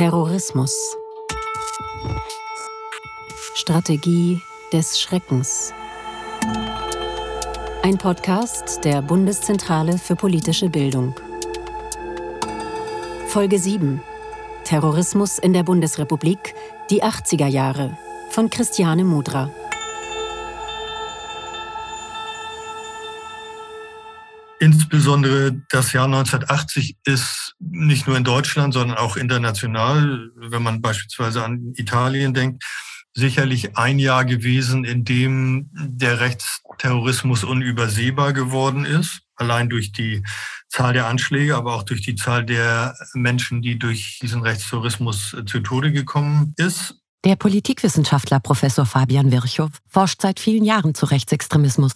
Terrorismus. Strategie des Schreckens. Ein Podcast der Bundeszentrale für politische Bildung. Folge 7. Terrorismus in der Bundesrepublik, die 80er Jahre von Christiane Mudra. Insbesondere das Jahr 1980 ist nicht nur in Deutschland, sondern auch international, wenn man beispielsweise an Italien denkt, sicherlich ein Jahr gewesen, in dem der Rechtsterrorismus unübersehbar geworden ist. Allein durch die Zahl der Anschläge, aber auch durch die Zahl der Menschen, die durch diesen Rechtsterrorismus zu Tode gekommen ist. Der Politikwissenschaftler Professor Fabian Virchow forscht seit vielen Jahren zu Rechtsextremismus.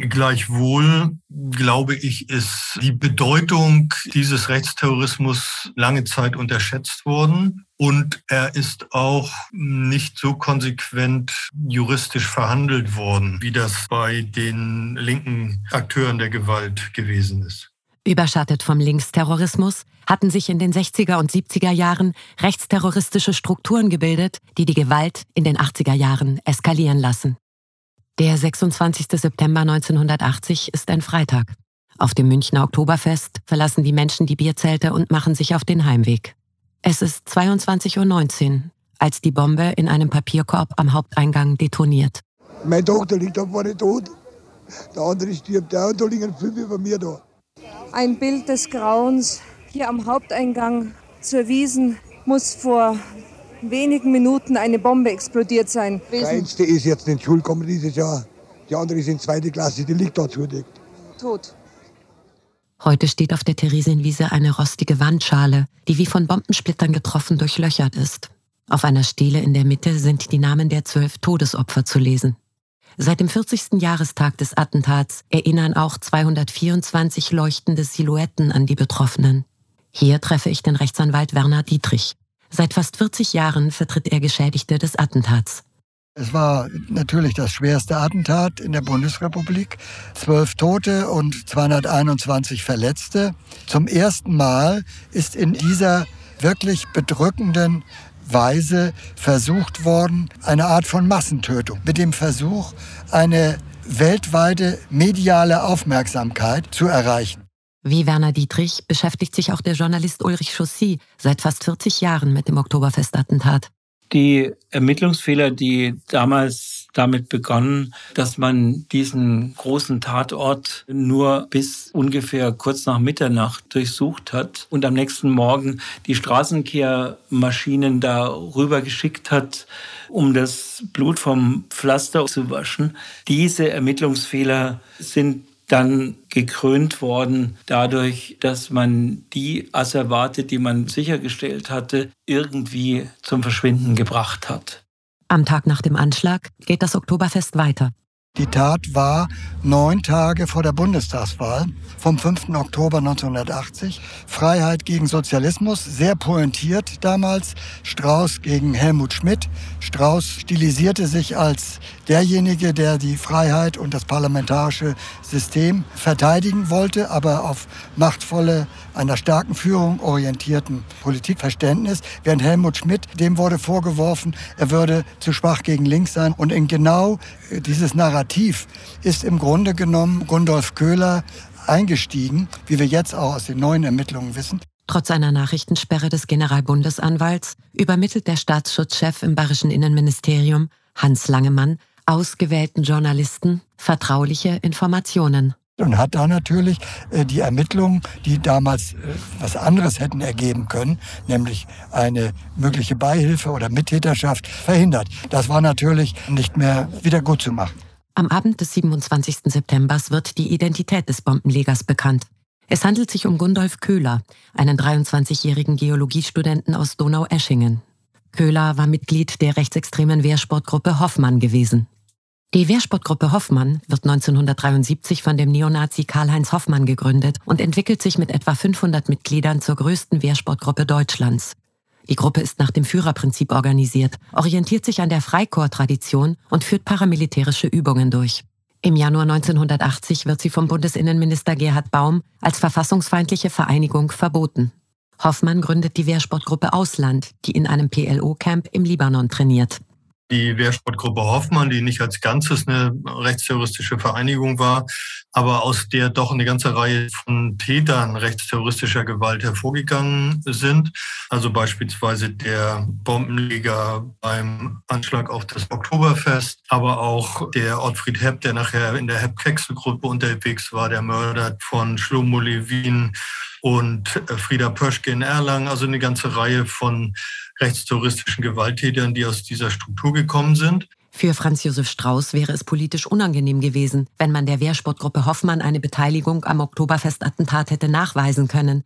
Gleichwohl, glaube ich, ist die Bedeutung dieses Rechtsterrorismus lange Zeit unterschätzt worden. Und er ist auch nicht so konsequent juristisch verhandelt worden, wie das bei den linken Akteuren der Gewalt gewesen ist. Überschattet vom Linksterrorismus hatten sich in den 60er und 70er Jahren rechtsterroristische Strukturen gebildet, die die Gewalt in den 80er Jahren eskalieren lassen. Der 26. September 1980 ist ein Freitag. Auf dem Münchner Oktoberfest verlassen die Menschen die Bierzelte und machen sich auf den Heimweg. Es ist 22.19 Uhr, als die Bombe in einem Papierkorb am Haupteingang detoniert. Meine Tochter liegt da vorne tot, der andere stirbt auch und da liegen fünf über mir da. Ein Bild des Grauens hier am Haupteingang zur Wiesen muss vor wenigen Minuten eine Bombe explodiert sein. Die Kleinste ist jetzt in die Schule gekommen dieses Jahr. Die andere ist in zweite Klasse, die liegt da zudeckt. Tot. Heute steht auf der Theresienwiese eine rostige Wandschale, die wie von Bombensplittern getroffen durchlöchert ist. Auf einer Stele in der Mitte sind die Namen der zwölf Todesopfer zu lesen. Seit dem 40. Jahrestag des Attentats erinnern auch 224 leuchtende Silhouetten an die Betroffenen. Hier treffe ich den Rechtsanwalt Werner Dietrich. Seit fast 40 Jahren vertritt er Geschädigte des Attentats. Es war natürlich das schwerste Attentat in der Bundesrepublik. Zwölf Tote und 221 Verletzte. Zum ersten Mal ist in dieser wirklich bedrückenden Weise versucht worden, eine Art von Massentötung mit dem Versuch, eine weltweite mediale Aufmerksamkeit zu erreichen. Wie Werner Dietrich beschäftigt sich auch der Journalist Ulrich Chaussy seit fast 40 Jahren mit dem Oktoberfestattentat. Die Ermittlungsfehler, die damals damit begonnen, dass man diesen großen Tatort nur bis ungefähr kurz nach Mitternacht durchsucht hat und am nächsten Morgen die Straßenkehrmaschinen darüber geschickt hat, um das Blut vom Pflaster zu waschen. Diese Ermittlungsfehler sind dann gekrönt worden dadurch, dass man die Asservate, die man sichergestellt hatte, irgendwie zum Verschwinden gebracht hat. Am Tag nach dem Anschlag geht das Oktoberfest weiter. Die Tat war neun Tage vor der Bundestagswahl vom 5. Oktober 1980. Freiheit gegen Sozialismus, sehr pointiert damals. Strauß gegen Helmut Schmidt. Strauß stilisierte sich als derjenige, der die Freiheit und das parlamentarische System verteidigen wollte, aber auf machtvolle, einer starken Führung orientierten Politikverständnis, während Helmut Schmidt, dem wurde vorgeworfen, er würde zu schwach gegen links sein. Und in genau dieses Narrativ ist im Grunde genommen Gundolf Köhler eingestiegen, wie wir jetzt auch aus den neuen Ermittlungen wissen. Trotz einer Nachrichtensperre des Generalbundesanwalts übermittelt der Staatsschutzchef im bayerischen Innenministerium, Hans Langemann, ausgewählten Journalisten vertrauliche Informationen. Und hat da natürlich äh, die Ermittlungen, die damals äh, was anderes hätten ergeben können, nämlich eine mögliche Beihilfe oder Mittäterschaft, verhindert. Das war natürlich nicht mehr wieder gut zu machen. Am Abend des 27. September wird die Identität des Bombenlegers bekannt. Es handelt sich um Gundolf Köhler, einen 23-jährigen Geologiestudenten aus Donau-Eschingen. Köhler war Mitglied der rechtsextremen Wehrsportgruppe Hoffmann gewesen. Die Wehrsportgruppe Hoffmann wird 1973 von dem Neonazi Karl-Heinz Hoffmann gegründet und entwickelt sich mit etwa 500 Mitgliedern zur größten Wehrsportgruppe Deutschlands. Die Gruppe ist nach dem Führerprinzip organisiert, orientiert sich an der Freikorps-Tradition und führt paramilitärische Übungen durch. Im Januar 1980 wird sie vom Bundesinnenminister Gerhard Baum als verfassungsfeindliche Vereinigung verboten. Hoffmann gründet die Wehrsportgruppe Ausland, die in einem PLO-Camp im Libanon trainiert die Wehrsportgruppe Hoffmann, die nicht als Ganzes eine rechtsterroristische Vereinigung war, aber aus der doch eine ganze Reihe von Tätern rechtsterroristischer Gewalt hervorgegangen sind. Also beispielsweise der Bombenleger beim Anschlag auf das Oktoberfest, aber auch der Ottfried Hepp, der nachher in der Hepp-Keksel-Gruppe unterwegs war, der Mörder von Schlomo Levin und Frieda Pöschke in Erlangen. Also eine ganze Reihe von rechtsterroristischen Gewalttätern, die aus dieser Struktur gekommen sind. Für Franz Josef Strauß wäre es politisch unangenehm gewesen, wenn man der Wehrsportgruppe Hoffmann eine Beteiligung am Oktoberfestattentat hätte nachweisen können.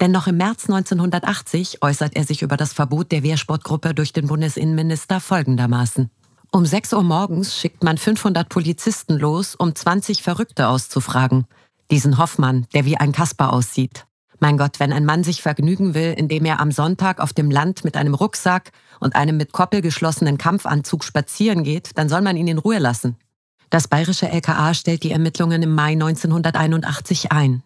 Denn noch im März 1980 äußert er sich über das Verbot der Wehrsportgruppe durch den Bundesinnenminister folgendermaßen. Um 6 Uhr morgens schickt man 500 Polizisten los, um 20 Verrückte auszufragen. Diesen Hoffmann, der wie ein Kasper aussieht. Mein Gott, wenn ein Mann sich vergnügen will, indem er am Sonntag auf dem Land mit einem Rucksack und einem mit Koppel geschlossenen Kampfanzug spazieren geht, dann soll man ihn in Ruhe lassen. Das bayerische LKA stellt die Ermittlungen im Mai 1981 ein.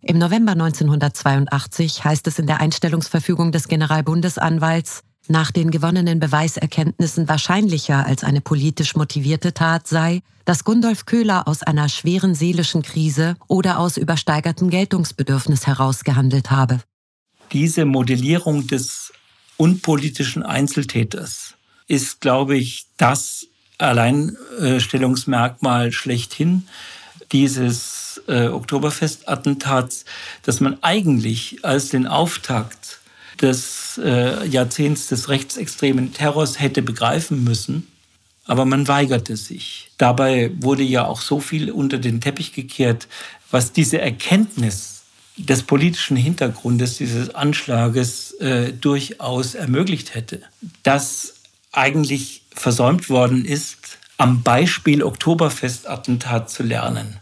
Im November 1982 heißt es in der Einstellungsverfügung des Generalbundesanwalts, nach den gewonnenen Beweiserkenntnissen wahrscheinlicher als eine politisch motivierte Tat sei, dass Gundolf Köhler aus einer schweren seelischen Krise oder aus übersteigertem Geltungsbedürfnis heraus gehandelt habe. Diese Modellierung des unpolitischen Einzeltäters ist, glaube ich, das Alleinstellungsmerkmal schlechthin dieses äh, Oktoberfestattentats, dass man eigentlich als den Auftakt des äh, Jahrzehnts des rechtsextremen Terrors hätte begreifen müssen. Aber man weigerte sich. Dabei wurde ja auch so viel unter den Teppich gekehrt, was diese Erkenntnis des politischen Hintergrundes dieses Anschlages äh, durchaus ermöglicht hätte. Dass eigentlich versäumt worden ist, am Beispiel Oktoberfestattentat zu lernen.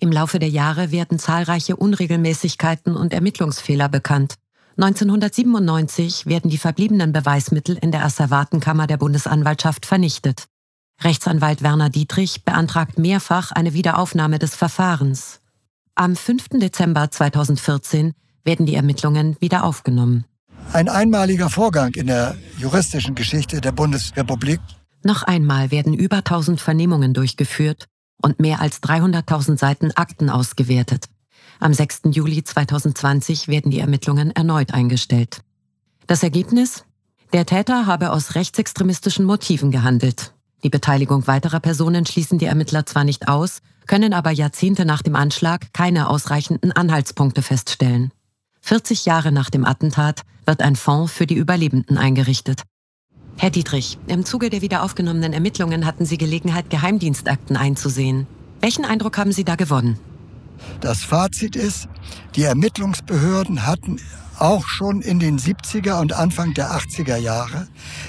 Im Laufe der Jahre werden zahlreiche Unregelmäßigkeiten und Ermittlungsfehler bekannt. 1997 werden die verbliebenen Beweismittel in der Asservatenkammer der Bundesanwaltschaft vernichtet. Rechtsanwalt Werner Dietrich beantragt mehrfach eine Wiederaufnahme des Verfahrens. Am 5. Dezember 2014 werden die Ermittlungen wieder aufgenommen. Ein einmaliger Vorgang in der juristischen Geschichte der Bundesrepublik. Noch einmal werden über 1000 Vernehmungen durchgeführt und mehr als 300.000 Seiten Akten ausgewertet. Am 6. Juli 2020 werden die Ermittlungen erneut eingestellt. Das Ergebnis? Der Täter habe aus rechtsextremistischen Motiven gehandelt. Die Beteiligung weiterer Personen schließen die Ermittler zwar nicht aus, können aber Jahrzehnte nach dem Anschlag keine ausreichenden Anhaltspunkte feststellen. 40 Jahre nach dem Attentat wird ein Fonds für die Überlebenden eingerichtet. Herr Dietrich, im Zuge der wiederaufgenommenen Ermittlungen hatten Sie Gelegenheit, Geheimdienstakten einzusehen. Welchen Eindruck haben Sie da gewonnen? Das Fazit ist, die Ermittlungsbehörden hatten auch schon in den 70er und Anfang der 80er Jahre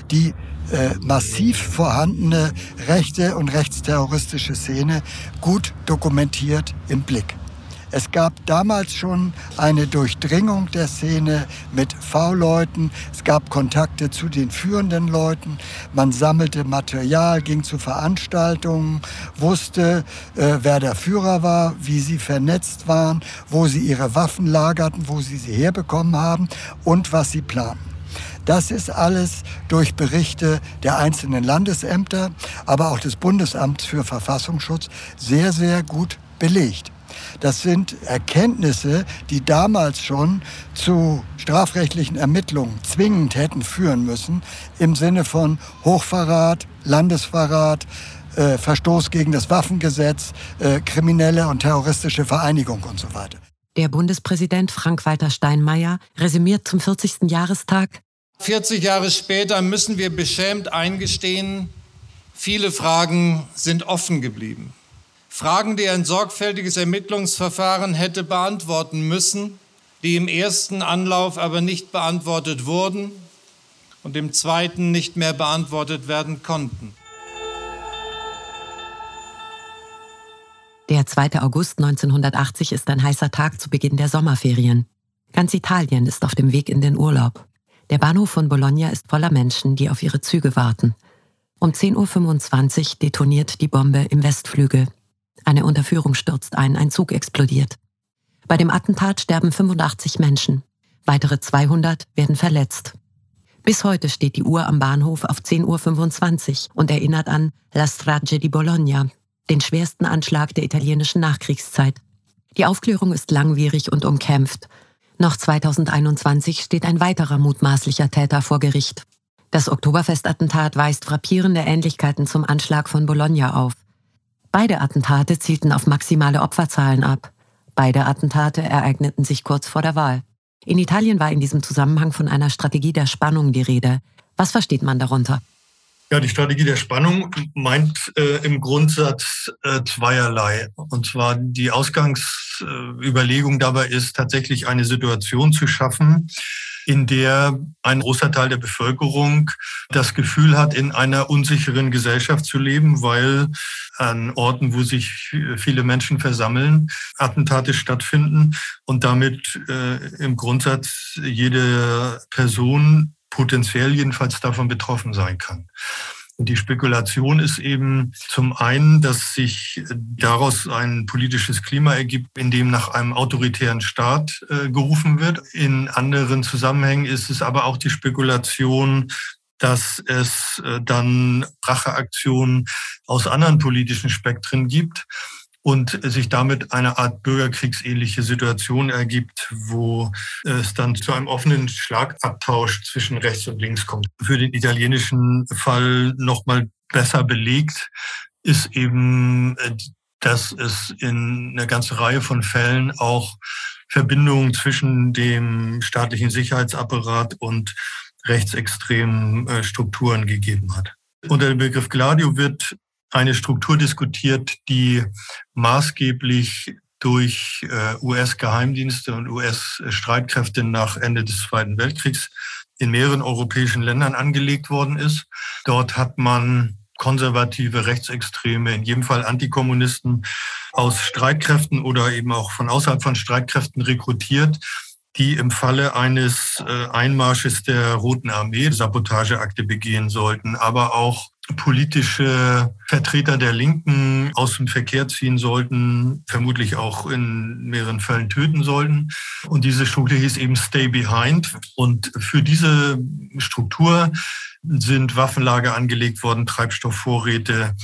die äh, massiv vorhandene rechte und rechtsterroristische Szene gut dokumentiert im Blick. Es gab damals schon eine Durchdringung der Szene mit V-Leuten. Es gab Kontakte zu den führenden Leuten. Man sammelte Material, ging zu Veranstaltungen, wusste, äh, wer der Führer war, wie sie vernetzt waren, wo sie ihre Waffen lagerten, wo sie sie herbekommen haben und was sie planten. Das ist alles durch Berichte der einzelnen Landesämter, aber auch des Bundesamts für Verfassungsschutz sehr, sehr gut belegt. Das sind Erkenntnisse, die damals schon zu strafrechtlichen Ermittlungen zwingend hätten führen müssen, im Sinne von Hochverrat, Landesverrat, äh, Verstoß gegen das Waffengesetz, äh, kriminelle und terroristische Vereinigung und so weiter. Der Bundespräsident Frank-Walter Steinmeier resümiert zum 40. Jahrestag. 40 Jahre später müssen wir beschämt eingestehen, viele Fragen sind offen geblieben. Fragen, die ein sorgfältiges Ermittlungsverfahren hätte beantworten müssen, die im ersten Anlauf aber nicht beantwortet wurden und im zweiten nicht mehr beantwortet werden konnten. Der 2. August 1980 ist ein heißer Tag zu Beginn der Sommerferien. Ganz Italien ist auf dem Weg in den Urlaub. Der Bahnhof von Bologna ist voller Menschen, die auf ihre Züge warten. Um 10.25 Uhr detoniert die Bombe im Westflügel. Eine Unterführung stürzt ein, ein Zug explodiert. Bei dem Attentat sterben 85 Menschen. Weitere 200 werden verletzt. Bis heute steht die Uhr am Bahnhof auf 10.25 Uhr und erinnert an La Strage di Bologna, den schwersten Anschlag der italienischen Nachkriegszeit. Die Aufklärung ist langwierig und umkämpft. Noch 2021 steht ein weiterer mutmaßlicher Täter vor Gericht. Das Oktoberfestattentat weist frappierende Ähnlichkeiten zum Anschlag von Bologna auf. Beide Attentate zielten auf maximale Opferzahlen ab. Beide Attentate ereigneten sich kurz vor der Wahl. In Italien war in diesem Zusammenhang von einer Strategie der Spannung die Rede. Was versteht man darunter? Ja, die Strategie der Spannung meint äh, im Grundsatz äh, zweierlei. Und zwar die Ausgangsüberlegung äh, dabei ist tatsächlich eine Situation zu schaffen, in der ein großer Teil der Bevölkerung das Gefühl hat, in einer unsicheren Gesellschaft zu leben, weil an Orten, wo sich viele Menschen versammeln, Attentate stattfinden und damit äh, im Grundsatz jede Person potenziell jedenfalls davon betroffen sein kann. Und die Spekulation ist eben zum einen, dass sich daraus ein politisches Klima ergibt, in dem nach einem autoritären Staat äh, gerufen wird. In anderen Zusammenhängen ist es aber auch die Spekulation, dass es äh, dann Racheaktionen aus anderen politischen Spektren gibt und sich damit eine Art bürgerkriegsähnliche Situation ergibt, wo es dann zu einem offenen Schlagabtausch zwischen rechts und links kommt. Für den italienischen Fall nochmal besser belegt ist eben, dass es in einer ganzen Reihe von Fällen auch Verbindungen zwischen dem staatlichen Sicherheitsapparat und rechtsextremen äh, Strukturen gegeben hat. Unter dem Begriff Gladio wird eine Struktur diskutiert, die maßgeblich durch äh, US-Geheimdienste und US-Streitkräfte nach Ende des Zweiten Weltkriegs in mehreren europäischen Ländern angelegt worden ist. Dort hat man konservative Rechtsextreme, in jedem Fall Antikommunisten aus Streitkräften oder eben auch von außerhalb von Streitkräften rekrutiert, die im Falle eines äh, Einmarsches der Roten Armee Sabotageakte begehen sollten, aber auch politische Vertreter der Linken aus dem Verkehr ziehen sollten, vermutlich auch in mehreren Fällen töten sollten. Und diese Struktur hieß eben Stay Behind. Und für diese Struktur sind Waffenlager angelegt worden, Treibstoffvorräte,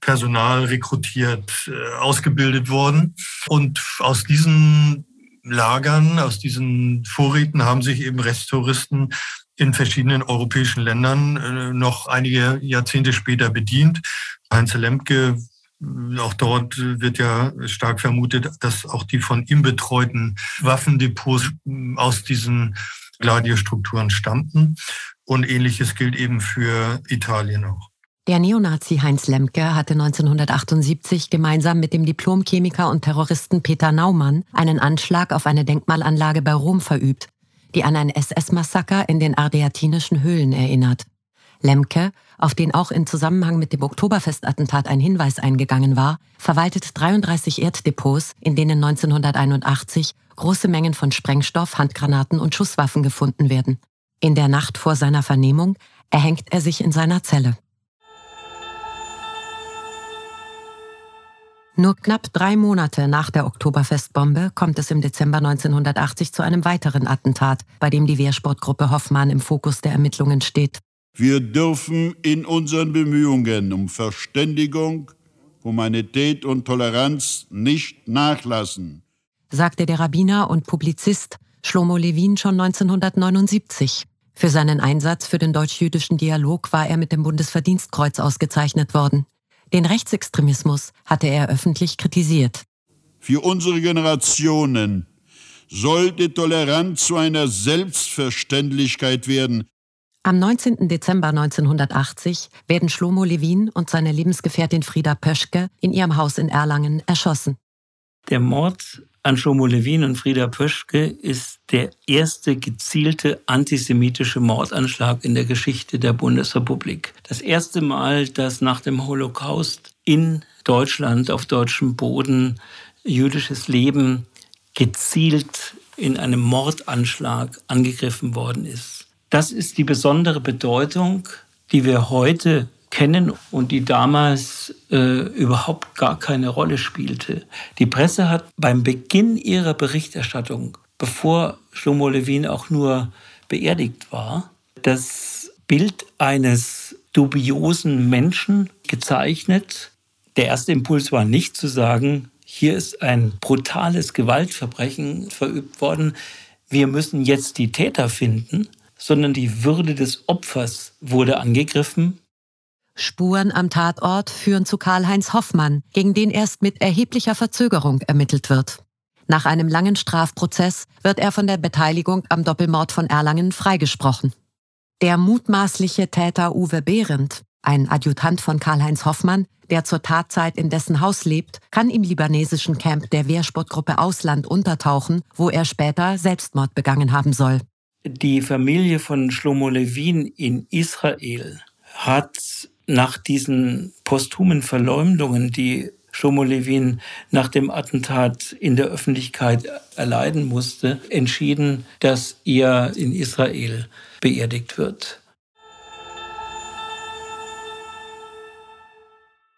Personal rekrutiert, äh, ausgebildet worden. Und aus diesen Lagern, aus diesen Vorräten haben sich eben Rechtstouristen in verschiedenen europäischen Ländern äh, noch einige Jahrzehnte später bedient. Heinz Lemke, äh, auch dort wird ja stark vermutet, dass auch die von ihm betreuten Waffendepots äh, aus diesen Gladierstrukturen stammten. Und ähnliches gilt eben für Italien auch. Der Neonazi Heinz Lemke hatte 1978 gemeinsam mit dem Diplomchemiker und Terroristen Peter Naumann einen Anschlag auf eine Denkmalanlage bei Rom verübt, die an ein SS-Massaker in den ardeatinischen Höhlen erinnert. Lemke, auf den auch in Zusammenhang mit dem Oktoberfestattentat ein Hinweis eingegangen war, verwaltet 33 Erddepots, in denen 1981 große Mengen von Sprengstoff, Handgranaten und Schusswaffen gefunden werden. In der Nacht vor seiner Vernehmung erhängt er sich in seiner Zelle. Nur knapp drei Monate nach der Oktoberfestbombe kommt es im Dezember 1980 zu einem weiteren Attentat, bei dem die Wehrsportgruppe Hoffmann im Fokus der Ermittlungen steht. Wir dürfen in unseren Bemühungen um Verständigung, Humanität und Toleranz nicht nachlassen, sagte der Rabbiner und Publizist Shlomo Levin schon 1979. Für seinen Einsatz für den deutsch-jüdischen Dialog war er mit dem Bundesverdienstkreuz ausgezeichnet worden. Den Rechtsextremismus hatte er öffentlich kritisiert. Für unsere Generationen sollte Toleranz zu einer Selbstverständlichkeit werden. Am 19. Dezember 1980 werden Schlomo Levin und seine Lebensgefährtin Frieda Pöschke in ihrem Haus in Erlangen erschossen. Der Mord an Schomo Levin und Frieda Pöschke ist der erste gezielte antisemitische Mordanschlag in der Geschichte der Bundesrepublik. Das erste Mal, dass nach dem Holocaust in Deutschland auf deutschem Boden jüdisches Leben gezielt in einem Mordanschlag angegriffen worden ist. Das ist die besondere Bedeutung, die wir heute kennen und die damals äh, überhaupt gar keine Rolle spielte. Die Presse hat beim Beginn ihrer Berichterstattung bevor Shlomo Levin auch nur beerdigt war, das Bild eines dubiosen Menschen gezeichnet. Der erste Impuls war nicht zu sagen, hier ist ein brutales Gewaltverbrechen verübt worden, wir müssen jetzt die Täter finden, sondern die Würde des Opfers wurde angegriffen. Spuren am Tatort führen zu Karl-Heinz Hoffmann, gegen den erst mit erheblicher Verzögerung ermittelt wird. Nach einem langen Strafprozess wird er von der Beteiligung am Doppelmord von Erlangen freigesprochen. Der mutmaßliche Täter Uwe Behrendt, ein Adjutant von Karl-Heinz Hoffmann, der zur Tatzeit in dessen Haus lebt, kann im libanesischen Camp der Wehrsportgruppe Ausland untertauchen, wo er später Selbstmord begangen haben soll. Die Familie von Shlomo Levin in Israel hat nach diesen posthumen Verleumdungen, die Shlomo Levin nach dem Attentat in der Öffentlichkeit erleiden musste, entschieden, dass er in Israel beerdigt wird.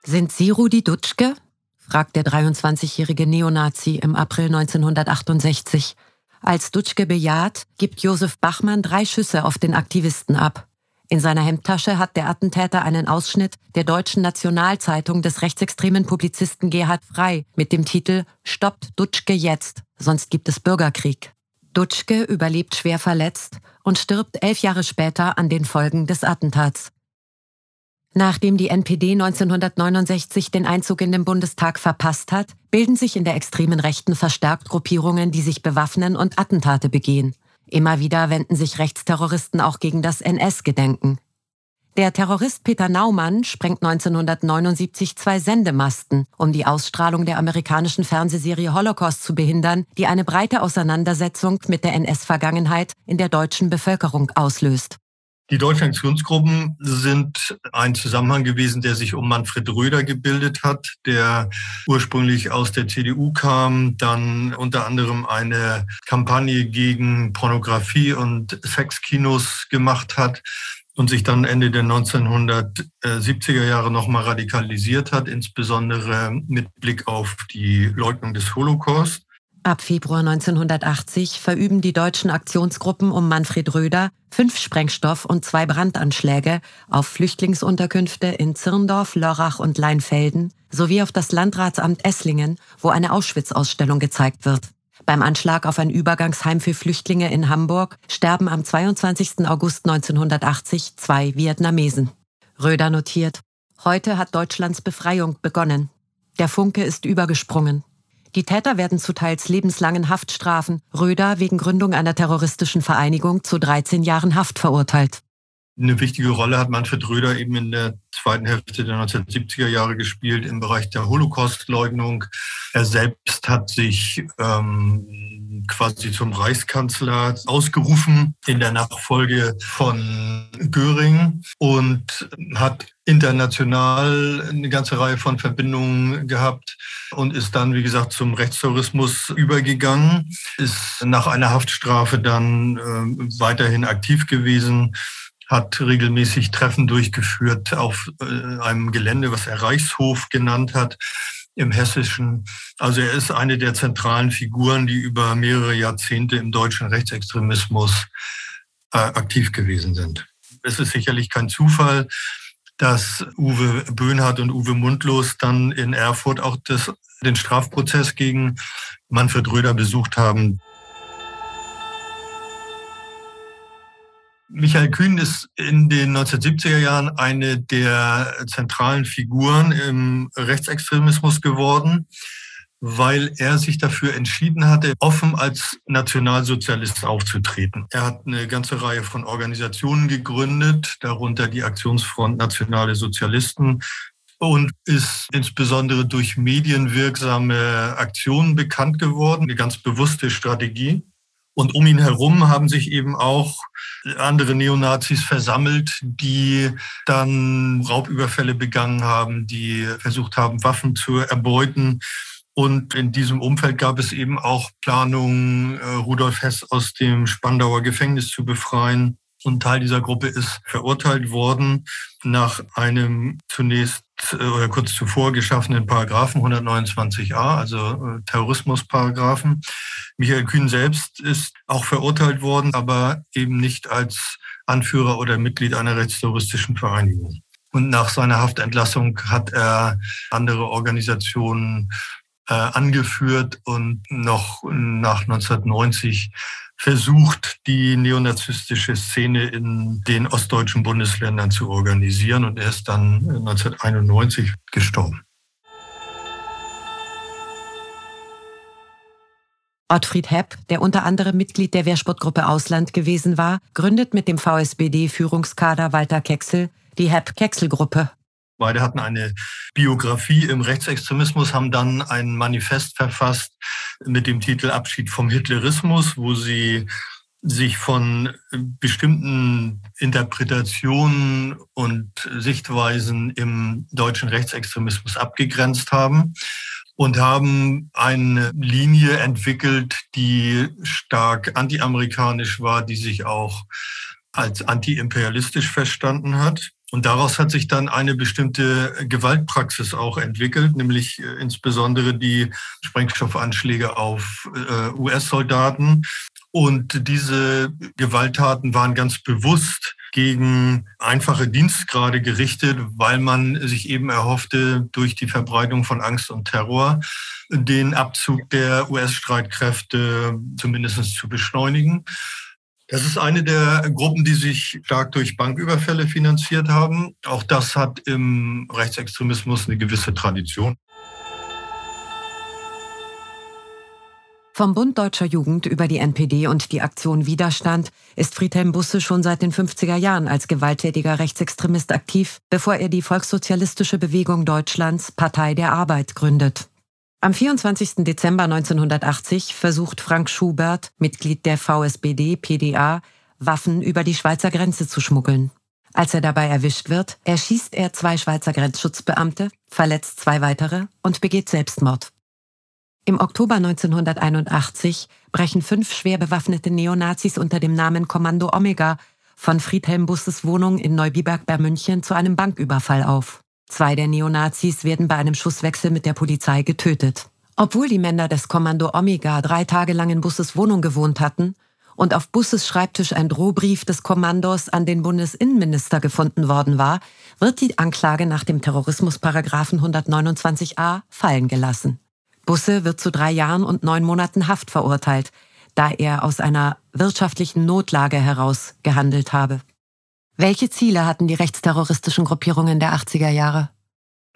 Sind Sie Rudi Dutschke? fragt der 23-jährige Neonazi im April 1968. Als Dutschke bejaht, gibt Josef Bachmann drei Schüsse auf den Aktivisten ab. In seiner Hemdtasche hat der Attentäter einen Ausschnitt der deutschen Nationalzeitung des rechtsextremen Publizisten Gerhard Frey mit dem Titel Stoppt Dutschke jetzt, sonst gibt es Bürgerkrieg. Dutschke überlebt schwer verletzt und stirbt elf Jahre später an den Folgen des Attentats. Nachdem die NPD 1969 den Einzug in den Bundestag verpasst hat, bilden sich in der extremen Rechten verstärkt Gruppierungen, die sich bewaffnen und Attentate begehen. Immer wieder wenden sich Rechtsterroristen auch gegen das NS-Gedenken. Der Terrorist Peter Naumann sprengt 1979 zwei Sendemasten, um die Ausstrahlung der amerikanischen Fernsehserie Holocaust zu behindern, die eine breite Auseinandersetzung mit der NS-Vergangenheit in der deutschen Bevölkerung auslöst. Die deutschen Aktionsgruppen sind ein Zusammenhang gewesen, der sich um Manfred Röder gebildet hat, der ursprünglich aus der CDU kam, dann unter anderem eine Kampagne gegen Pornografie und Sexkinos gemacht hat und sich dann Ende der 1970er Jahre nochmal radikalisiert hat, insbesondere mit Blick auf die Leugnung des Holocaust. Ab Februar 1980 verüben die deutschen Aktionsgruppen um Manfred Röder fünf Sprengstoff- und zwei Brandanschläge auf Flüchtlingsunterkünfte in Zirndorf, Lörrach und Leinfelden sowie auf das Landratsamt Esslingen, wo eine Auschwitz-Ausstellung gezeigt wird. Beim Anschlag auf ein Übergangsheim für Flüchtlinge in Hamburg sterben am 22. August 1980 zwei Vietnamesen. Röder notiert, heute hat Deutschlands Befreiung begonnen. Der Funke ist übergesprungen. Die Täter werden zu teils lebenslangen Haftstrafen, Röder wegen Gründung einer terroristischen Vereinigung zu 13 Jahren Haft verurteilt. Eine wichtige Rolle hat Manfred Röder eben in der zweiten Hälfte der 1970er Jahre gespielt im Bereich der Holocaustleugnung. Er selbst hat sich ähm, quasi zum Reichskanzler ausgerufen in der Nachfolge von Göring und hat international eine ganze Reihe von Verbindungen gehabt und ist dann, wie gesagt, zum Rechtstourismus übergegangen, ist nach einer Haftstrafe dann äh, weiterhin aktiv gewesen hat regelmäßig Treffen durchgeführt auf äh, einem Gelände, was er Reichshof genannt hat im Hessischen. Also er ist eine der zentralen Figuren, die über mehrere Jahrzehnte im deutschen Rechtsextremismus äh, aktiv gewesen sind. Es ist sicherlich kein Zufall, dass Uwe Böhnhardt und Uwe Mundlos dann in Erfurt auch das, den Strafprozess gegen Manfred Röder besucht haben. Michael Kühn ist in den 1970er Jahren eine der zentralen Figuren im Rechtsextremismus geworden, weil er sich dafür entschieden hatte, offen als Nationalsozialist aufzutreten. Er hat eine ganze Reihe von Organisationen gegründet, darunter die Aktionsfront Nationale Sozialisten, und ist insbesondere durch medienwirksame Aktionen bekannt geworden, eine ganz bewusste Strategie. Und um ihn herum haben sich eben auch andere Neonazis versammelt, die dann Raubüberfälle begangen haben, die versucht haben, Waffen zu erbeuten. Und in diesem Umfeld gab es eben auch Planungen, äh, Rudolf Hess aus dem Spandauer Gefängnis zu befreien. Und Teil dieser Gruppe ist verurteilt worden nach einem zunächst äh, oder kurz zuvor geschaffenen Paragraphen 129a, also äh, Terrorismusparagraphen. Michael Kühn selbst ist auch verurteilt worden, aber eben nicht als Anführer oder Mitglied einer rechtsterroristischen Vereinigung. Und nach seiner Haftentlassung hat er andere Organisationen äh, angeführt und noch nach 1990 versucht, die neonazistische Szene in den ostdeutschen Bundesländern zu organisieren. Und er ist dann 1991 gestorben. Ottfried Hepp, der unter anderem Mitglied der Wehrsportgruppe Ausland gewesen war, gründet mit dem VSBD-Führungskader Walter Kecksel die Hepp-Kecksel-Gruppe. Beide hatten eine Biografie im Rechtsextremismus, haben dann ein Manifest verfasst mit dem Titel Abschied vom Hitlerismus, wo sie sich von bestimmten Interpretationen und Sichtweisen im deutschen Rechtsextremismus abgegrenzt haben und haben eine Linie entwickelt, die stark antiamerikanisch war, die sich auch als antiimperialistisch verstanden hat. Und daraus hat sich dann eine bestimmte Gewaltpraxis auch entwickelt, nämlich äh, insbesondere die Sprengstoffanschläge auf äh, US-Soldaten. Und diese Gewalttaten waren ganz bewusst gegen einfache Dienstgrade gerichtet, weil man sich eben erhoffte, durch die Verbreitung von Angst und Terror den Abzug der US-Streitkräfte zumindest zu beschleunigen. Das ist eine der Gruppen, die sich stark durch Banküberfälle finanziert haben. Auch das hat im Rechtsextremismus eine gewisse Tradition. Vom Bund Deutscher Jugend über die NPD und die Aktion Widerstand ist Friedhelm Busse schon seit den 50er Jahren als gewalttätiger Rechtsextremist aktiv, bevor er die Volkssozialistische Bewegung Deutschlands Partei der Arbeit gründet. Am 24. Dezember 1980 versucht Frank Schubert, Mitglied der VSBD PDA, Waffen über die Schweizer Grenze zu schmuggeln. Als er dabei erwischt wird, erschießt er zwei Schweizer Grenzschutzbeamte, verletzt zwei weitere und begeht Selbstmord. Im Oktober 1981 brechen fünf schwer bewaffnete Neonazis unter dem Namen Kommando Omega von Friedhelm Busses Wohnung in Neubiberg bei München zu einem Banküberfall auf. Zwei der Neonazis werden bei einem Schusswechsel mit der Polizei getötet. Obwohl die Männer des Kommando Omega drei Tage lang in Busses Wohnung gewohnt hatten und auf Busses Schreibtisch ein Drohbrief des Kommandos an den Bundesinnenminister gefunden worden war, wird die Anklage nach dem Terrorismusparagraphen 129a fallen gelassen. Busse wird zu drei Jahren und neun Monaten Haft verurteilt, da er aus einer wirtschaftlichen Notlage heraus gehandelt habe. Welche Ziele hatten die rechtsterroristischen Gruppierungen der 80er Jahre?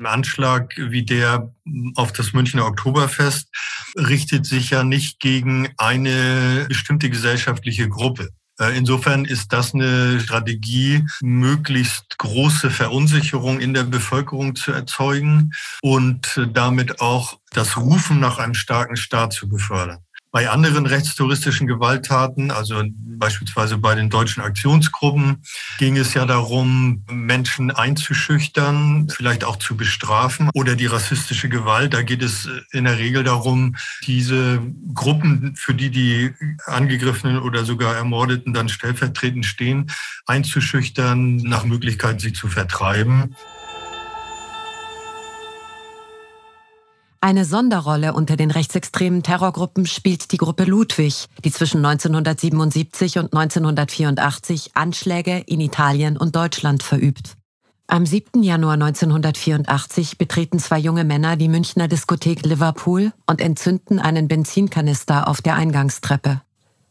Ein Anschlag wie der auf das Münchner Oktoberfest richtet sich ja nicht gegen eine bestimmte gesellschaftliche Gruppe. Äh, insofern ist das eine Strategie, möglichst große Verunsicherung in der Bevölkerung zu erzeugen und damit auch das Rufen nach einem starken Staat zu befördern. Bei anderen rechtstouristischen Gewalttaten, also beispielsweise bei den deutschen Aktionsgruppen, ging es ja darum, Menschen einzuschüchtern, vielleicht auch zu bestrafen oder die rassistische Gewalt. Da geht es in der Regel darum, diese Gruppen, für die die Angegriffenen oder sogar Ermordeten dann stellvertretend stehen, einzuschüchtern, nach Möglichkeit sie zu vertreiben. Eine Sonderrolle unter den rechtsextremen Terrorgruppen spielt die Gruppe Ludwig, die zwischen 1977 und 1984 Anschläge in Italien und Deutschland verübt. Am 7. Januar 1984 betreten zwei junge Männer die Münchner Diskothek Liverpool und entzünden einen Benzinkanister auf der Eingangstreppe.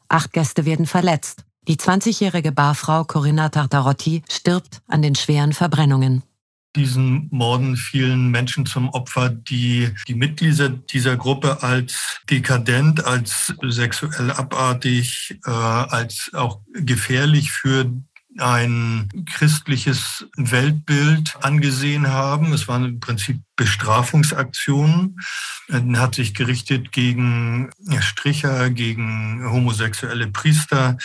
Acht Gäste werden verletzt. Die 20-jährige Barfrau Corinna Tartarotti stirbt an den schweren Verbrennungen diesen Morden fielen Menschen zum Opfer, die die Mitglieder dieser Gruppe als dekadent, als sexuell abartig, äh, als auch gefährlich für ein christliches Weltbild angesehen haben. Es waren im Prinzip Bestrafungsaktionen. Er hat sich gerichtet gegen Stricher, gegen homosexuelle Priester.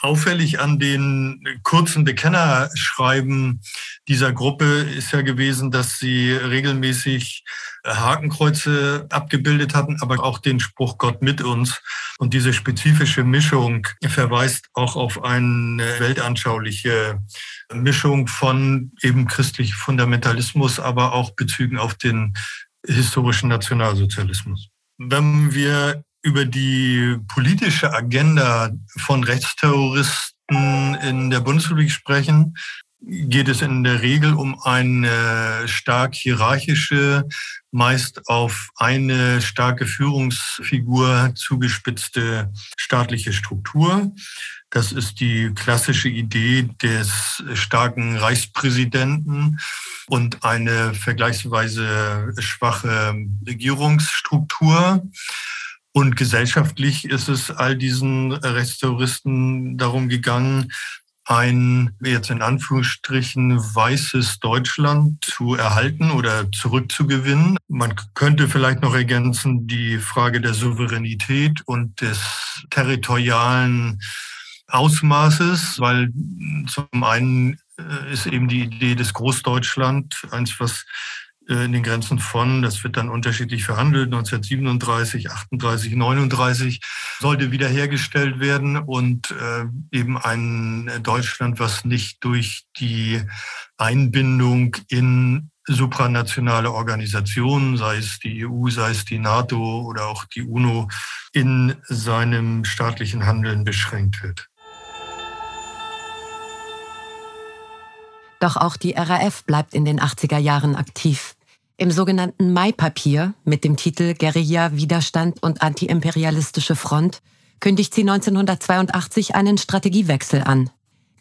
Auffällig an den kurzen Bekennerschreiben dieser Gruppe ist ja gewesen, dass sie regelmäßig Hakenkreuze abgebildet hatten, aber auch den Spruch Gott mit uns. Und diese spezifische Mischung verweist auch auf eine weltanschauliche Mischung von eben christlichem Fundamentalismus, aber auch Bezügen auf den historischen Nationalsozialismus. Wenn wir über die politische Agenda von Rechtsterroristen in der Bundesrepublik sprechen, geht es in der Regel um eine stark hierarchische, meist auf eine starke Führungsfigur zugespitzte staatliche Struktur. Das ist die klassische Idee des starken Reichspräsidenten und eine vergleichsweise schwache Regierungsstruktur. Und gesellschaftlich ist es all diesen Rechtsterroristen darum gegangen, ein jetzt in Anführungsstrichen weißes Deutschland zu erhalten oder zurückzugewinnen. Man könnte vielleicht noch ergänzen die Frage der Souveränität und des territorialen Ausmaßes, weil zum einen äh, ist eben die Idee des Großdeutschland eins, was in den Grenzen von, das wird dann unterschiedlich verhandelt, 1937, 38, 39, sollte wiederhergestellt werden und äh, eben ein Deutschland, was nicht durch die Einbindung in supranationale Organisationen, sei es die EU, sei es die NATO oder auch die UNO, in seinem staatlichen Handeln beschränkt wird. Doch auch die RAF bleibt in den 80er Jahren aktiv. Im sogenannten Mai-Papier mit dem Titel Guerilla, Widerstand und antiimperialistische Front kündigt sie 1982 einen Strategiewechsel an.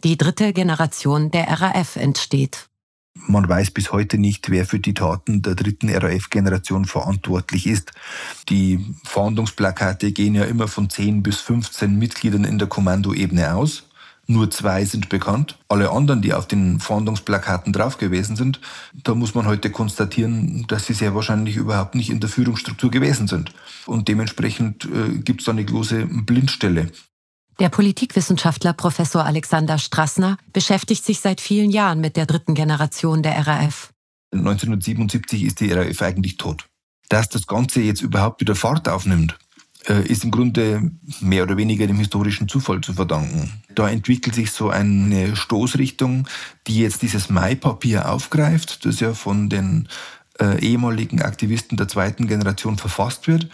Die dritte Generation der RAF entsteht. Man weiß bis heute nicht, wer für die Taten der dritten RAF-Generation verantwortlich ist. Die Fahndungsplakate gehen ja immer von 10 bis 15 Mitgliedern in der Kommandoebene aus. Nur zwei sind bekannt. Alle anderen, die auf den Fahndungsplakaten drauf gewesen sind, da muss man heute konstatieren, dass sie sehr wahrscheinlich überhaupt nicht in der Führungsstruktur gewesen sind. Und dementsprechend äh, gibt es da eine große Blindstelle. Der Politikwissenschaftler Professor Alexander Strassner beschäftigt sich seit vielen Jahren mit der dritten Generation der RAF. 1977 ist die RAF eigentlich tot. Dass das Ganze jetzt überhaupt wieder Fahrt aufnimmt, ist im Grunde mehr oder weniger dem historischen Zufall zu verdanken. Da entwickelt sich so eine Stoßrichtung, die jetzt dieses Mai-Papier aufgreift, das ja von den äh, ehemaligen Aktivisten der zweiten Generation verfasst wird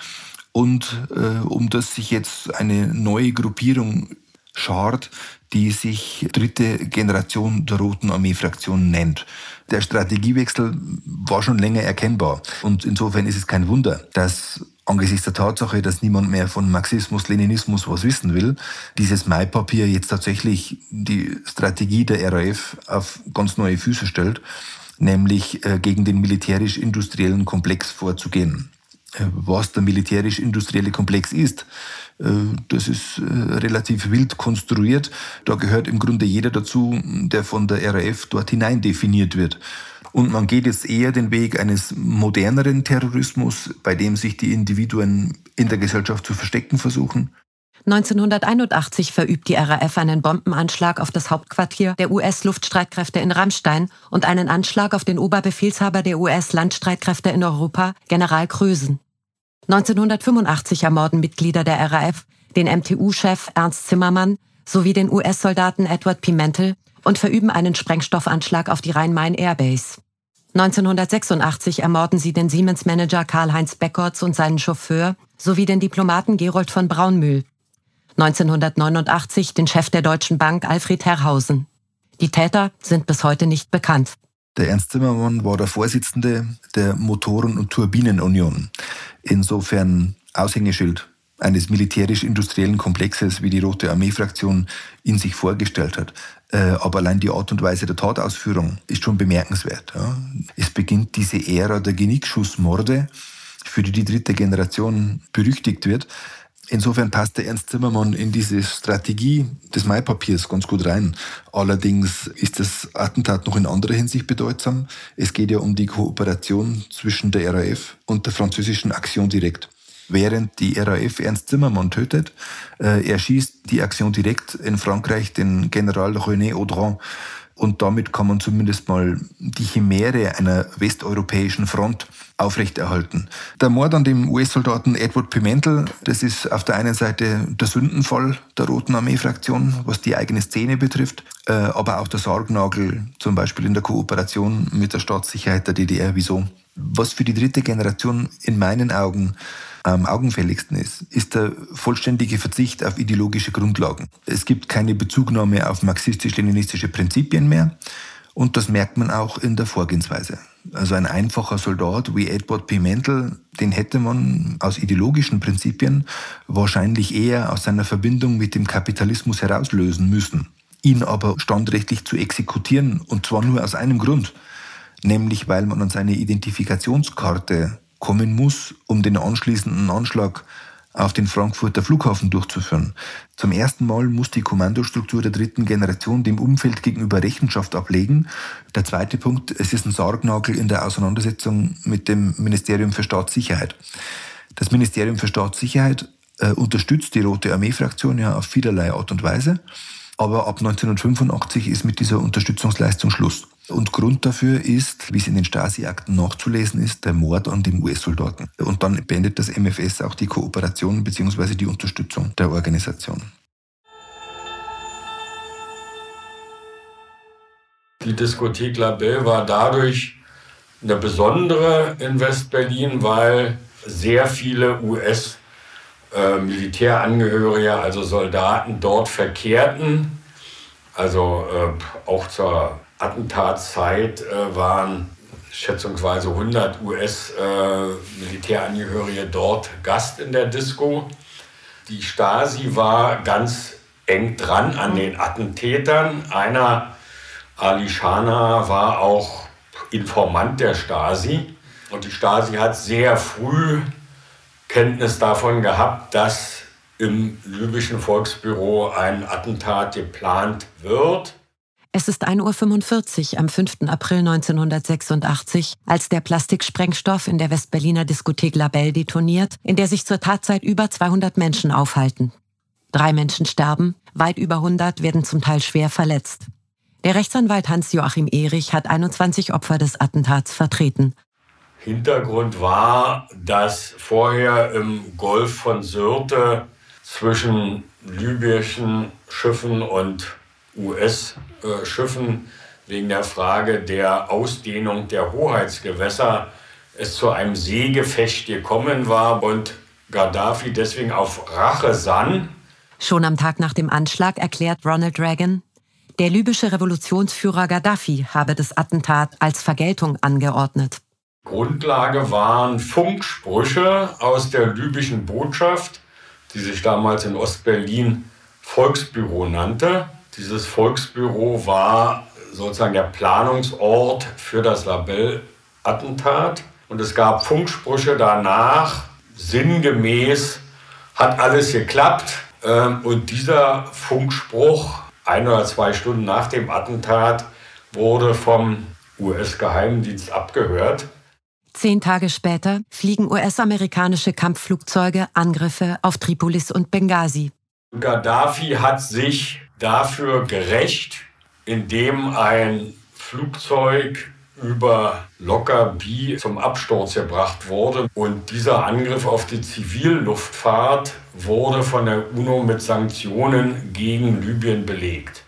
und äh, um das sich jetzt eine neue Gruppierung schart, die sich dritte Generation der Roten Armee-Fraktion nennt. Der Strategiewechsel war schon länger erkennbar und insofern ist es kein Wunder, dass angesichts der Tatsache, dass niemand mehr von Marxismus, Leninismus was wissen will, dieses Maipapier jetzt tatsächlich die Strategie der RAF auf ganz neue Füße stellt, nämlich äh, gegen den militärisch-industriellen Komplex vorzugehen. Äh, was der militärisch-industrielle Komplex ist, das ist relativ wild konstruiert. Da gehört im Grunde jeder dazu, der von der RAF dort hinein definiert wird. Und man geht jetzt eher den Weg eines moderneren Terrorismus, bei dem sich die Individuen in der Gesellschaft zu verstecken versuchen. 1981 verübt die RAF einen Bombenanschlag auf das Hauptquartier der US-Luftstreitkräfte in Rammstein und einen Anschlag auf den Oberbefehlshaber der US-Landstreitkräfte in Europa, General Krösen. 1985 ermorden Mitglieder der RAF den MTU-Chef Ernst Zimmermann sowie den US-Soldaten Edward Pimentel und verüben einen Sprengstoffanschlag auf die Rhein-Main Airbase. 1986 ermorden sie den Siemens-Manager Karl-Heinz Beckortz und seinen Chauffeur sowie den Diplomaten Gerold von Braunmühl. 1989 den Chef der Deutschen Bank Alfred Herrhausen. Die Täter sind bis heute nicht bekannt. Der Ernst Zimmermann war der Vorsitzende der Motoren- und Turbinenunion. Insofern Aushängeschild eines militärisch-industriellen Komplexes, wie die Rote Armee-Fraktion ihn sich vorgestellt hat. Äh, aber allein die Art und Weise der Tatausführung ist schon bemerkenswert. Es beginnt diese Ära der Genickschussmorde, für die die dritte Generation berüchtigt wird. Insofern passt der Ernst Zimmermann in diese Strategie des Maipapiers ganz gut rein. Allerdings ist das Attentat noch in anderer Hinsicht bedeutsam. Es geht ja um die Kooperation zwischen der RAF und der französischen Action Direct während die RAF Ernst Zimmermann tötet. Äh, er schießt die Aktion direkt in Frankreich den General René Audran Und damit kann man zumindest mal die Chimäre einer westeuropäischen Front aufrechterhalten. Der Mord an dem US-Soldaten Edward Pimentel, das ist auf der einen Seite der Sündenfall der Roten Armee-Fraktion, was die eigene Szene betrifft, äh, aber auch der Sargnagel, zum Beispiel in der Kooperation mit der Staatssicherheit der DDR. Wieso? Was für die dritte Generation in meinen Augen am augenfälligsten ist, ist der vollständige Verzicht auf ideologische Grundlagen. Es gibt keine Bezugnahme auf marxistisch-leninistische Prinzipien mehr und das merkt man auch in der Vorgehensweise. Also ein einfacher Soldat wie Edward Pimentel, den hätte man aus ideologischen Prinzipien wahrscheinlich eher aus seiner Verbindung mit dem Kapitalismus herauslösen müssen. Ihn aber standrechtlich zu exekutieren, und zwar nur aus einem Grund, nämlich weil man an seine Identifikationskarte kommen muss, um den anschließenden Anschlag auf den Frankfurter Flughafen durchzuführen. Zum ersten Mal muss die Kommandostruktur der dritten Generation dem Umfeld gegenüber Rechenschaft ablegen. Der zweite Punkt, es ist ein Sargnagel in der Auseinandersetzung mit dem Ministerium für Staatssicherheit. Das Ministerium für Staatssicherheit äh, unterstützt die Rote Armee-Fraktion ja auf vielerlei Art und Weise. Aber ab 1985 ist mit dieser Unterstützungsleistung Schluss. Und Grund dafür ist, wie es in den Stasi-Akten nachzulesen ist, der Mord an dem US-Soldaten. Und dann beendet das MFS auch die Kooperation bzw. die Unterstützung der Organisation. Die Diskothek La Belle war dadurch eine besondere in West-Berlin, weil sehr viele US-Militärangehörige, also Soldaten, dort verkehrten. Also äh, auch zur Attentatszeit äh, waren schätzungsweise 100 US-Militärangehörige äh, dort Gast in der Disco. Die Stasi war ganz eng dran an den Attentätern. Einer, Ali Shana, war auch Informant der Stasi. Und die Stasi hat sehr früh Kenntnis davon gehabt, dass im libyschen Volksbüro ein Attentat geplant wird. Es ist 1.45 Uhr am 5. April 1986, als der Plastiksprengstoff in der Westberliner Diskothek Labelle detoniert, in der sich zur Tatzeit über 200 Menschen aufhalten. Drei Menschen sterben, weit über 100 werden zum Teil schwer verletzt. Der Rechtsanwalt Hans-Joachim Erich hat 21 Opfer des Attentats vertreten. Hintergrund war, dass vorher im Golf von Syrte zwischen libyschen Schiffen und US-Schiffen wegen der Frage der Ausdehnung der Hoheitsgewässer es zu einem Seegefecht gekommen war und Gaddafi deswegen auf Rache sann. Schon am Tag nach dem Anschlag erklärt Ronald Reagan, der libysche Revolutionsführer Gaddafi habe das Attentat als Vergeltung angeordnet. Grundlage waren Funksprüche aus der libyschen Botschaft, die sich damals in Ostberlin Volksbüro nannte. Dieses Volksbüro war sozusagen der Planungsort für das Labelle-Attentat. Und es gab Funksprüche danach, sinngemäß hat alles geklappt. Ähm, und dieser Funkspruch, ein oder zwei Stunden nach dem Attentat, wurde vom US-Geheimdienst abgehört. Zehn Tage später fliegen US-amerikanische Kampfflugzeuge Angriffe auf Tripolis und Benghazi. Gaddafi hat sich dafür gerecht, indem ein Flugzeug über Lockerbie zum Absturz gebracht wurde. Und dieser Angriff auf die Zivilluftfahrt wurde von der UNO mit Sanktionen gegen Libyen belegt.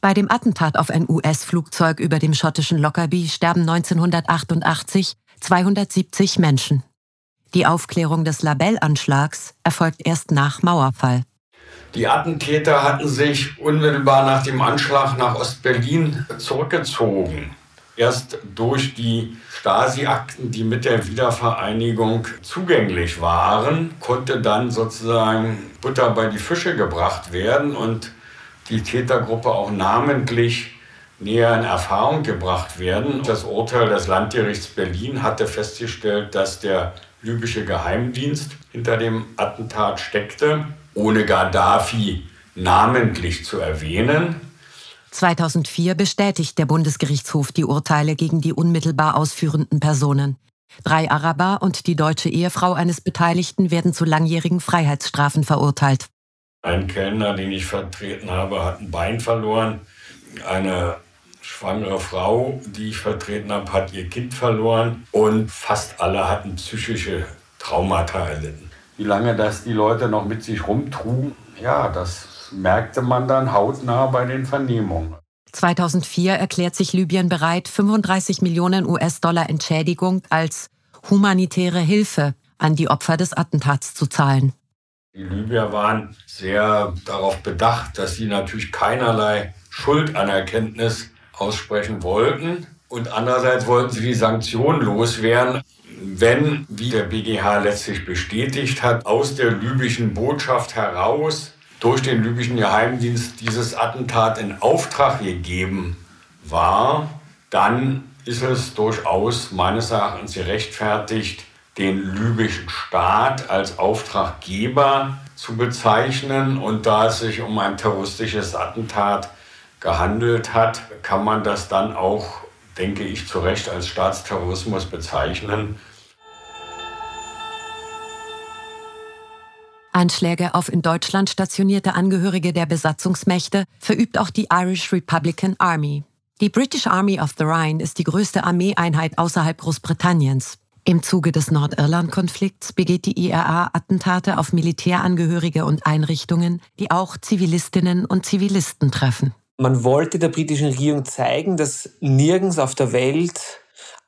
Bei dem Attentat auf ein US-Flugzeug über dem schottischen Lockerbie sterben 1988 270 Menschen. Die Aufklärung des Labellanschlags erfolgt erst nach Mauerfall. Die Attentäter hatten sich unmittelbar nach dem Anschlag nach Ostberlin zurückgezogen. Erst durch die Stasi-Akten, die mit der Wiedervereinigung zugänglich waren, konnte dann sozusagen Butter bei die Fische gebracht werden und die Tätergruppe auch namentlich näher in Erfahrung gebracht werden. Das Urteil des Landgerichts Berlin hatte festgestellt, dass der libysche Geheimdienst hinter dem Attentat steckte ohne Gaddafi namentlich zu erwähnen. 2004 bestätigt der Bundesgerichtshof die Urteile gegen die unmittelbar ausführenden Personen. Drei Araber und die deutsche Ehefrau eines Beteiligten werden zu langjährigen Freiheitsstrafen verurteilt. Ein Kellner, den ich vertreten habe, hat ein Bein verloren. Eine schwangere Frau, die ich vertreten habe, hat ihr Kind verloren und fast alle hatten psychische Traumata erlitten. Wie lange das die Leute noch mit sich rumtrugen, ja, das merkte man dann hautnah bei den Vernehmungen. 2004 erklärt sich Libyen bereit, 35 Millionen US-Dollar Entschädigung als humanitäre Hilfe an die Opfer des Attentats zu zahlen. Die Libyer waren sehr darauf bedacht, dass sie natürlich keinerlei Schuldanerkenntnis aussprechen wollten. Und andererseits wollten sie die Sanktionen loswerden, wenn, wie der BGH letztlich bestätigt hat, aus der libyschen Botschaft heraus durch den libyschen Geheimdienst dieses Attentat in Auftrag gegeben war, dann ist es durchaus meines Erachtens gerechtfertigt, den libyschen Staat als Auftraggeber zu bezeichnen. Und da es sich um ein terroristisches Attentat gehandelt hat, kann man das dann auch, denke ich, zu Recht als Staatsterrorismus bezeichnen. Anschläge auf in Deutschland stationierte Angehörige der Besatzungsmächte verübt auch die Irish Republican Army. Die British Army of the Rhine ist die größte Armeeeinheit außerhalb Großbritanniens. Im Zuge des Nordirland-Konflikts begeht die IRA Attentate auf Militärangehörige und Einrichtungen, die auch Zivilistinnen und Zivilisten treffen. Man wollte der britischen Regierung zeigen, dass nirgends auf der Welt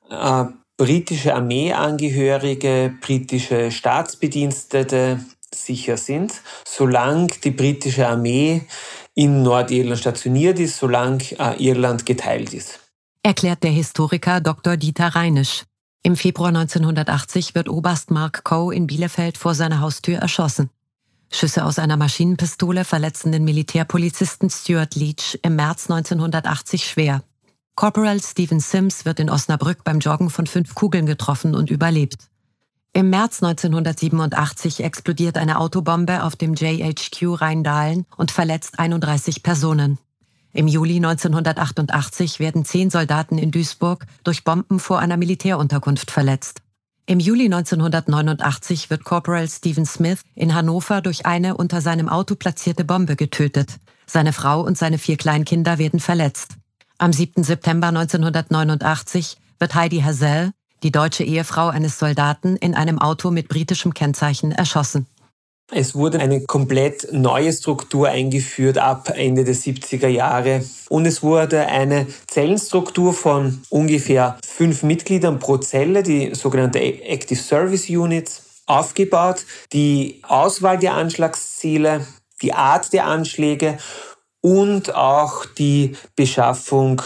äh, britische Armeeangehörige, britische Staatsbedienstete sicher sind, solange die britische Armee in Nordirland stationiert ist, solange äh, Irland geteilt ist. Erklärt der Historiker Dr. Dieter Reinisch. Im Februar 1980 wird Oberst Mark Coe in Bielefeld vor seiner Haustür erschossen. Schüsse aus einer Maschinenpistole verletzen den Militärpolizisten Stuart Leach im März 1980 schwer. Corporal Stephen Sims wird in Osnabrück beim Joggen von fünf Kugeln getroffen und überlebt. Im März 1987 explodiert eine Autobombe auf dem JHQ Rheindahlen und verletzt 31 Personen. Im Juli 1988 werden zehn Soldaten in Duisburg durch Bomben vor einer Militärunterkunft verletzt. Im Juli 1989 wird Corporal Stephen Smith in Hannover durch eine unter seinem Auto platzierte Bombe getötet. Seine Frau und seine vier Kleinkinder werden verletzt. Am 7. September 1989 wird Heidi Hazel, die deutsche Ehefrau eines Soldaten, in einem Auto mit britischem Kennzeichen erschossen. Es wurde eine komplett neue Struktur eingeführt ab Ende der 70er Jahre und es wurde eine Zellenstruktur von ungefähr fünf Mitgliedern pro Zelle, die sogenannte Active Service Units, aufgebaut. Die Auswahl der Anschlagsziele, die Art der Anschläge und auch die Beschaffung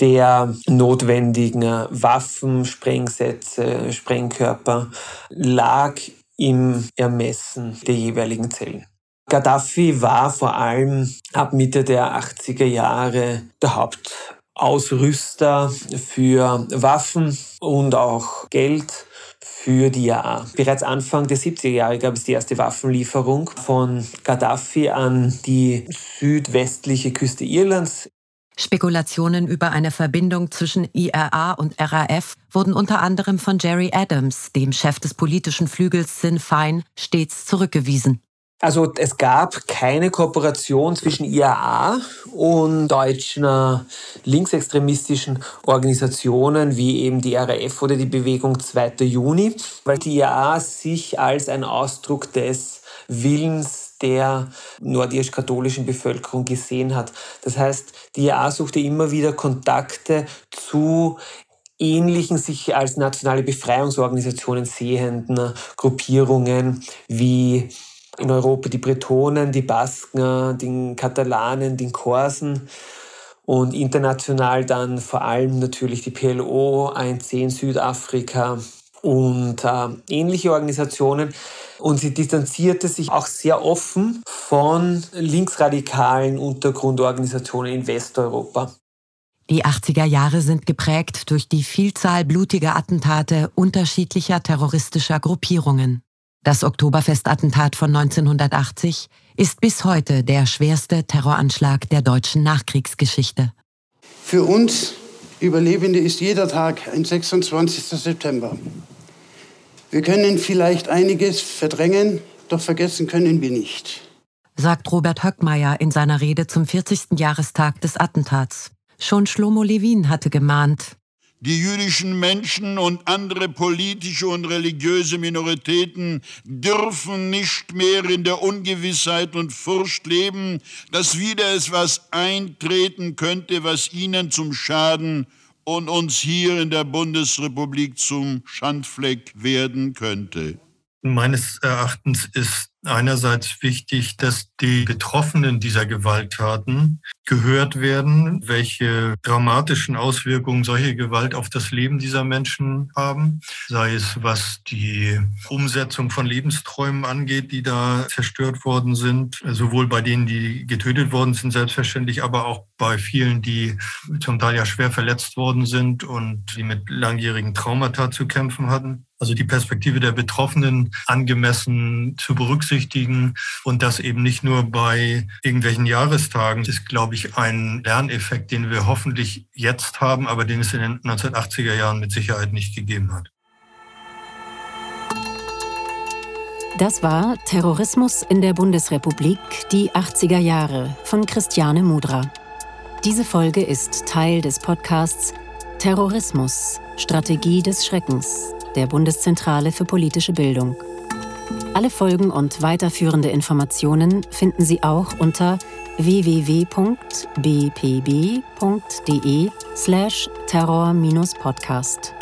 der notwendigen Waffen, Sprengsätze, Sprengkörper lag im Ermessen der jeweiligen Zellen. Gaddafi war vor allem ab Mitte der 80er Jahre der Hauptausrüster für Waffen und auch Geld für die IA. Bereits Anfang der 70er Jahre gab es die erste Waffenlieferung von Gaddafi an die südwestliche Küste Irlands. Spekulationen über eine Verbindung zwischen IRA und RAF wurden unter anderem von Jerry Adams, dem Chef des politischen Flügels Sinn Fein, stets zurückgewiesen. Also es gab keine Kooperation zwischen IAA und deutschen äh, linksextremistischen Organisationen wie eben die RAF oder die Bewegung 2. Juni, weil die IAA sich als ein Ausdruck des Willens der nordirsch-katholischen Bevölkerung gesehen hat. Das heißt, die EA suchte immer wieder Kontakte zu ähnlichen sich als nationale Befreiungsorganisationen sehenden Gruppierungen wie in Europa die Bretonen, die Basken, den Katalanen, den Korsen und international dann vor allem natürlich die PLO, ANC in Südafrika und äh, ähnliche Organisationen. Und sie distanzierte sich auch sehr offen von linksradikalen Untergrundorganisationen in Westeuropa. Die 80er Jahre sind geprägt durch die Vielzahl blutiger Attentate unterschiedlicher terroristischer Gruppierungen. Das Oktoberfestattentat von 1980 ist bis heute der schwerste Terroranschlag der deutschen Nachkriegsgeschichte. Für uns Überlebende ist jeder Tag ein 26. September. Wir können vielleicht einiges verdrängen, doch vergessen können wir nicht. Sagt Robert Höckmeier in seiner Rede zum 40. Jahrestag des Attentats. Schon Shlomo Levin hatte gemahnt, die jüdischen Menschen und andere politische und religiöse Minoritäten dürfen nicht mehr in der Ungewissheit und Furcht leben, dass wieder etwas eintreten könnte, was ihnen zum Schaden und uns hier in der Bundesrepublik zum Schandfleck werden könnte. Meines Erachtens ist einerseits wichtig, dass die Betroffenen dieser Gewalttaten gehört werden, welche dramatischen Auswirkungen solche Gewalt auf das Leben dieser Menschen haben, sei es was die Umsetzung von Lebensträumen angeht, die da zerstört worden sind, sowohl bei denen, die getötet worden sind, selbstverständlich, aber auch bei vielen, die zum Teil ja schwer verletzt worden sind und die mit langjährigen Traumata zu kämpfen hatten. Also die Perspektive der Betroffenen angemessen zu berücksichtigen und das eben nicht nur bei irgendwelchen Jahrestagen ist, glaube ich, ein Lerneffekt, den wir hoffentlich jetzt haben, aber den es in den 1980er Jahren mit Sicherheit nicht gegeben hat. Das war Terrorismus in der Bundesrepublik, die 80er Jahre von Christiane Mudra. Diese Folge ist Teil des Podcasts Terrorismus, Strategie des Schreckens der Bundeszentrale für politische Bildung. Alle Folgen und weiterführende Informationen finden Sie auch unter www.bpb.de slash terror-podcast.